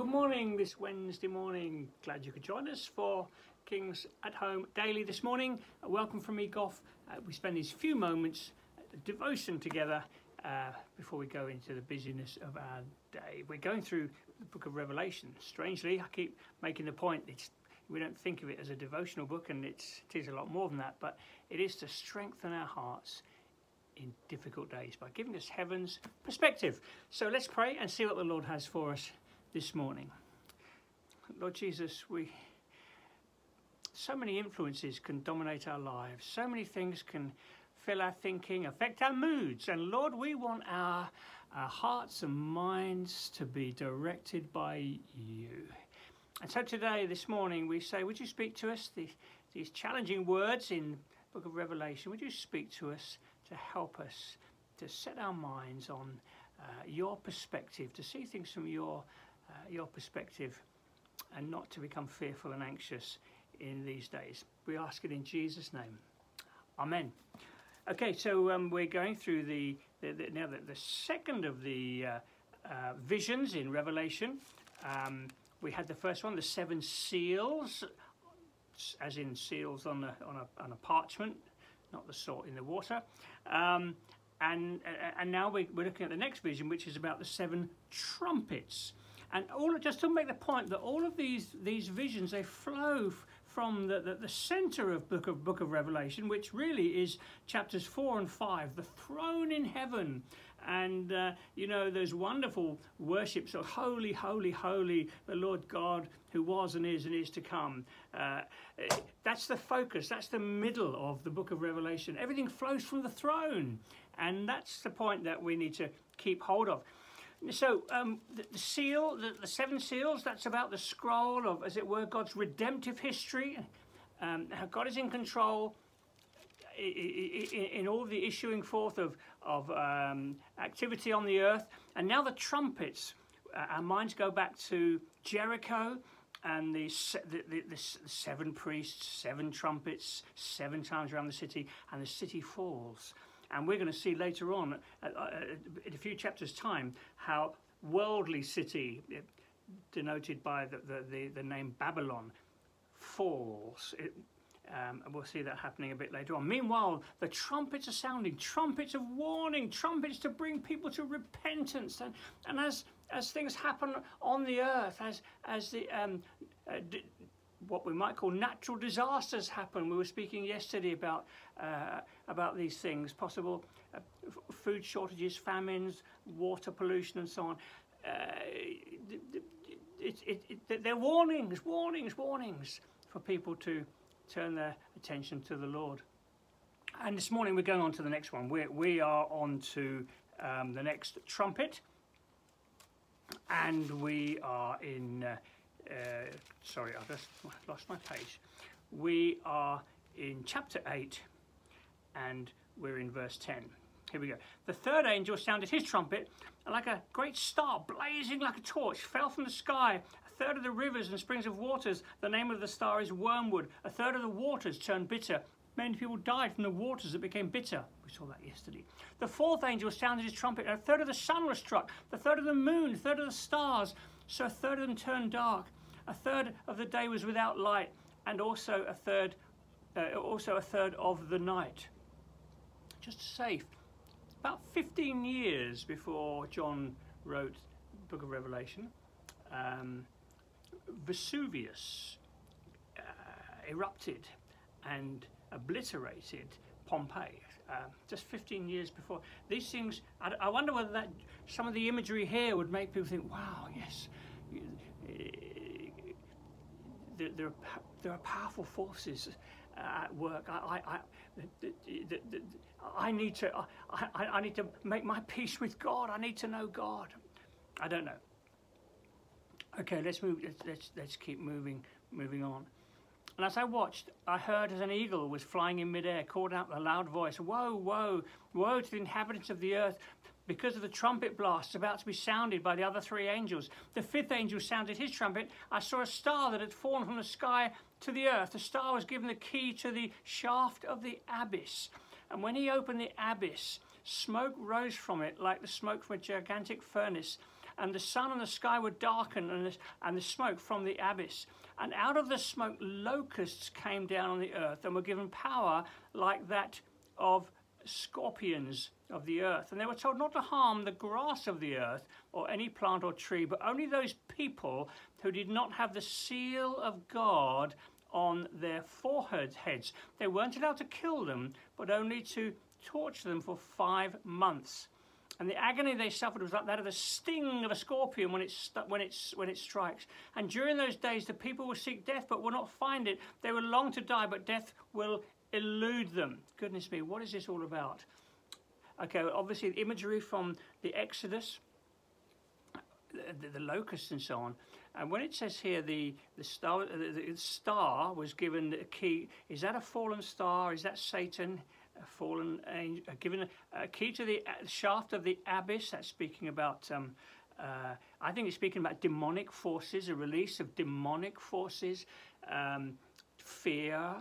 good morning this Wednesday morning. Glad you could join us for Kings at Home Daily this morning. Uh, welcome from me, Goff. Uh, we spend these few moments uh, devotion together uh, before we go into the busyness of our day. We're going through the book of Revelation. Strangely, I keep making the point it's, we don't think of it as a devotional book, and it's, it is a lot more than that, but it is to strengthen our hearts in difficult days by giving us heaven's perspective. So let's pray and see what the Lord has for us this morning. Lord Jesus, we so many influences can dominate our lives. So many things can fill our thinking, affect our moods. And Lord, we want our, our hearts and minds to be directed by you. And so today, this morning, we say, Would you speak to us? The, these challenging words in book of Revelation, would you speak to us to help us to set our minds on uh, your perspective, to see things from your uh, your perspective and not to become fearful and anxious in these days. We ask it in Jesus' name. Amen. Okay, so um, we're going through the, the, the now the, the, second of the uh, uh, visions in Revelation. Um, we had the first one, the seven seals, as in seals on a, on a, on a parchment, not the salt in the water. Um, and, and now we're looking at the next vision, which is about the seven trumpets. And all just to make the point that all of these these visions they flow from the, the, the center of book of book of Revelation, which really is chapters four and five, the throne in heaven, and uh, you know those wonderful worships of holy, holy, holy, the Lord God who was and is and is to come. Uh, that's the focus. That's the middle of the book of Revelation. Everything flows from the throne, and that's the point that we need to keep hold of. So um, the, the, seal, the, the, seven seals, that's about the scroll of, as it were, God's redemptive history. Um, how God is in control in, all the issuing forth of, of um, activity on the earth. And now the trumpets. Uh, our minds go back to Jericho and the, the, the, the, seven priests, seven trumpets, seven times around the city, and the city falls. And we're going to see later on, uh, uh, in a few chapters' time, how worldly city, uh, denoted by the, the, the, the name Babylon, falls. It, um, and we'll see that happening a bit later on. Meanwhile, the trumpets are sounding, trumpets of warning, trumpets to bring people to repentance. And, and as, as things happen on the earth, as, as the, um, uh, d- what we might call natural disasters happen. We were speaking yesterday about uh, about these things, possible uh, f- food shortages, famines, water pollution, and so on. Uh, it, it, it, they're warnings, warnings, warnings for people to turn their attention to the Lord. And this morning we're going on to the next one. We're, we are on to um, the next trumpet, and we are in. Uh, sorry, I just lost my page. We are in chapter 8 and we're in verse 10. Here we go. The third angel sounded his trumpet, and like a great star blazing like a torch fell from the sky. A third of the rivers and springs of waters, the name of the star is wormwood. A third of the waters turned bitter. Many people died from the waters that became bitter. We saw that yesterday. The fourth angel sounded his trumpet, and a third of the sun was struck, the third of the moon, a third of the stars. So a third of them turned dark. A third of the day was without light, and also a third, uh, also a third of the night just safe. About 15 years before John wrote the book of Revelation, um, Vesuvius uh, erupted and obliterated Pompeii. Uh, just 15 years before. These things, I, I, wonder whether that some of the imagery here would make people think, wow, yes, there, there, are, there are powerful forces uh, at work. I, I, I, I need to, I, I need to make my peace with God. I need to know God. I don't know. Okay, let's move. Let's, let's, let's keep moving, moving on. And as I watched, I heard as an eagle was flying in midair, called out with a loud voice, Woe, woe, woe to the inhabitants of the earth, because of the trumpet blasts about to be sounded by the other three angels. The fifth angel sounded his trumpet. I saw a star that had fallen from the sky to the earth. The star was given the key to the shaft of the abyss. And when he opened the abyss, smoke rose from it like the smoke from a gigantic furnace, and the sun and the sky were darkened, and the, and the smoke from the abyss. And out of the smoke, locusts came down on the earth and were given power like that of scorpions of the earth. And they were told not to harm the grass of the earth or any plant or tree, but only those people who did not have the seal of God on their foreheads. They weren't allowed to kill them, but only to torture them for five months. And the agony they suffered was like that of the sting of a scorpion when, it's, when, it's, when it strikes. And during those days, the people will seek death but will not find it. They will long to die, but death will elude them. Goodness me, what is this all about? Okay, obviously, the imagery from the Exodus, the, the locusts and so on. And when it says here the, the, star, the, star was given a key, is that a fallen star? Is that Satan? A fallen angel, uh, given a, a, key to the shaft of the abyss. That's speaking about, um, uh, I think it's speaking about demonic forces, a release of demonic forces, um, fear,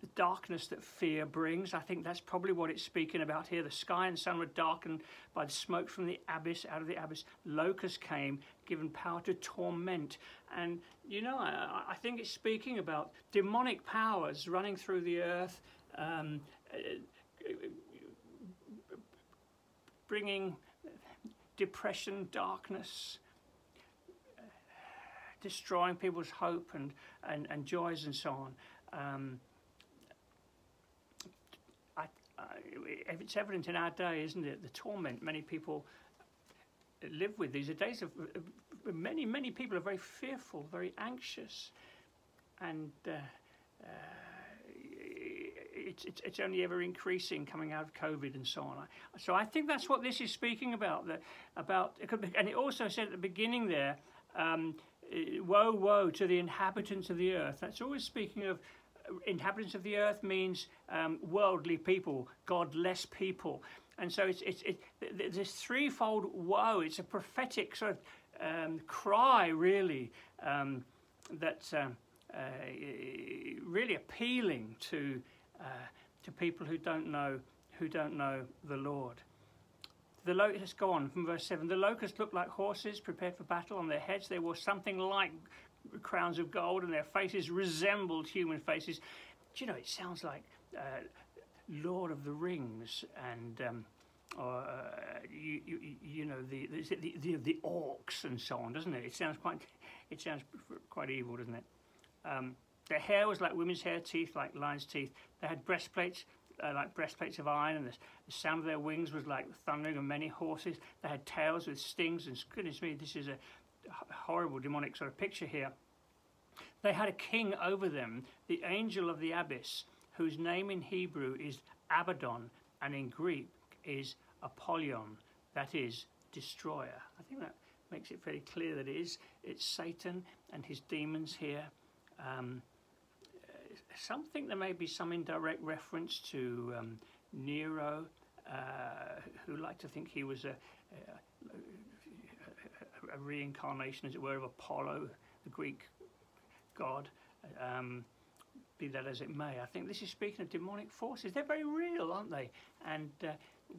the darkness that fear brings. I think that's probably what it's speaking about here. The sky and sun were darkened by the smoke from the abyss. Out of the abyss, locusts came, given power to torment. And, you know, I, I think it's speaking about demonic powers running through the earth, um, bringing depression, darkness, destroying people's hope and, and, and joys and so on. Um, it's evident in our day, isn't it? The torment many people live with. These are days of many, many people are very fearful, very anxious, and uh, uh, it's, it's, it's only ever increasing coming out of COVID and so on. So I think that's what this is speaking about. That about, and it also said at the beginning there. Um, woe, woe to the inhabitants of the earth. That's always speaking of inhabitants of the earth means um, worldly people, godless people. And so it's, it's, it's this threefold woe. It's a prophetic sort of um, cry, really, um, that's uh, uh, really appealing to uh, to people who don't know who don't know the Lord. The locust go on from verse seven. The locusts looked like horses prepared for battle. On their heads they wore something like crowns of gold, and their faces resembled human faces. Do you know, it sounds like uh, Lord of the Rings and. Um, uh, you, you, you, know the the, the the orcs and so on, doesn't it? It sounds quite it sounds quite evil, doesn't it? Um, their hair was like women's hair, teeth like lions' teeth. They had breastplates uh, like breastplates of iron, and the, the, sound of their wings was like the thundering of many horses. They had tails with stings, and goodness me, this is a horrible demonic sort of picture here. They had a king over them, the angel of the abyss, whose name in Hebrew is Abaddon and in Greek is Apollyon, that is, destroyer. I think that makes it very clear that it is. It's Satan and his demons here. Um, some think there may be some indirect reference to um, Nero, uh, who like to think he was a, a, a reincarnation, as it were, of Apollo, the Greek god. Um, be that as it may, I think this is speaking of demonic forces. They're very real, aren't they? And uh,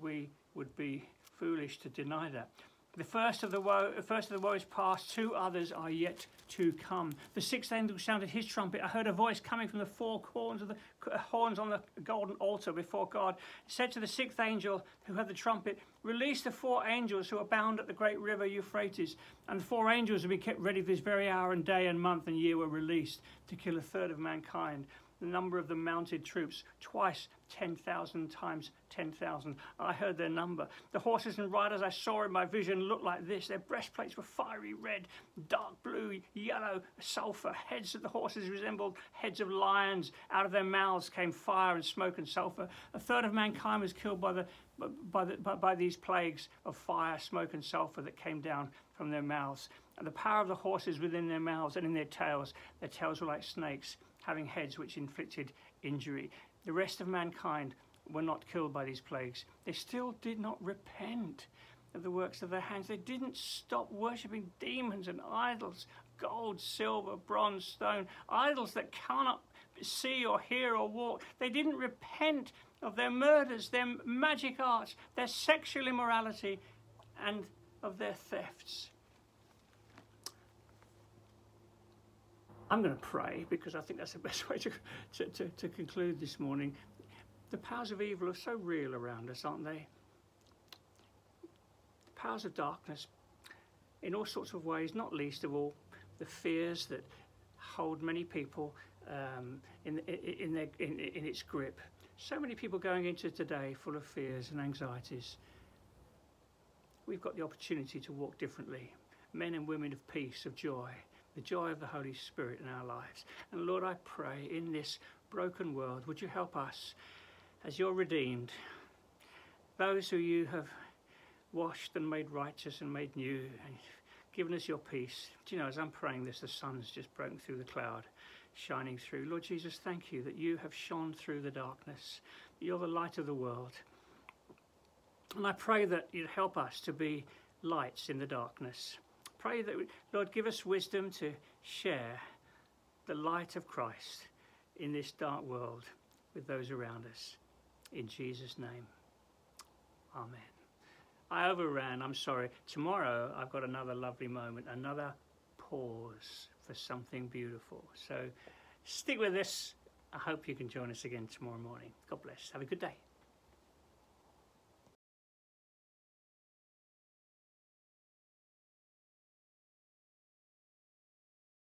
we would be foolish to deny that. The first of the woe, first of the woe is past. Two others are yet to come. The sixth angel sounded his trumpet. I heard a voice coming from the four horns of the uh, horns on the golden altar before God. It said to the sixth angel who had the trumpet, "Release the four angels who are bound at the great river Euphrates." And the four angels who be kept ready for this very hour and day and month and year were released to kill a third of mankind the number of the mounted troops, twice 10,000 times 10,000. I heard their number. The horses and riders I saw in my vision looked like this. Their breastplates were fiery red, dark blue, yellow, sulfur. Heads of the horses resembled heads of lions. Out of their mouths came fire and smoke and sulfur. A third of mankind was killed by, the, by, the, by, by these plagues of fire, smoke, and sulfur that came down from their mouths. And the power of the horses within their mouths and in their tails, their tails were like snakes having heads which inflicted injury. The rest of mankind were not killed by these plagues. They still did not repent of the works of their hands. They didn't stop worshipping demons and idols, gold, silver, bronze, stone, idols that cannot see or hear or walk. They didn't repent of their murders, their magic arts, their sexual immorality, and of their thefts. I'm going to pray because I think that's the best way to, to, to, to conclude this morning. The powers of evil are so real around us, aren't they? The powers of darkness, in all sorts of ways, not least of all the fears that hold many people um, in, in, their, in, in its grip. So many people going into today full of fears and anxieties. We've got the opportunity to walk differently. Men and women of peace, of joy, the joy of the Holy Spirit in our lives. And Lord, I pray in this broken world, would you help us as you're redeemed, those who you have washed and made righteous and made new and given us your peace. Do you know, as I'm praying this, the sun's just broken through the cloud, shining through. Lord Jesus, thank you that you have shone through the darkness. You're the light of the world. And I pray that you'd help us to be lights in the darkness. Pray that, Lord, give us wisdom to share the light of Christ in this dark world with those around us. In Jesus' name, Amen. I overran, I'm sorry. Tomorrow I've got another lovely moment, another pause for something beautiful. So stick with us. I hope you can join us again tomorrow morning. God bless. Have a good day.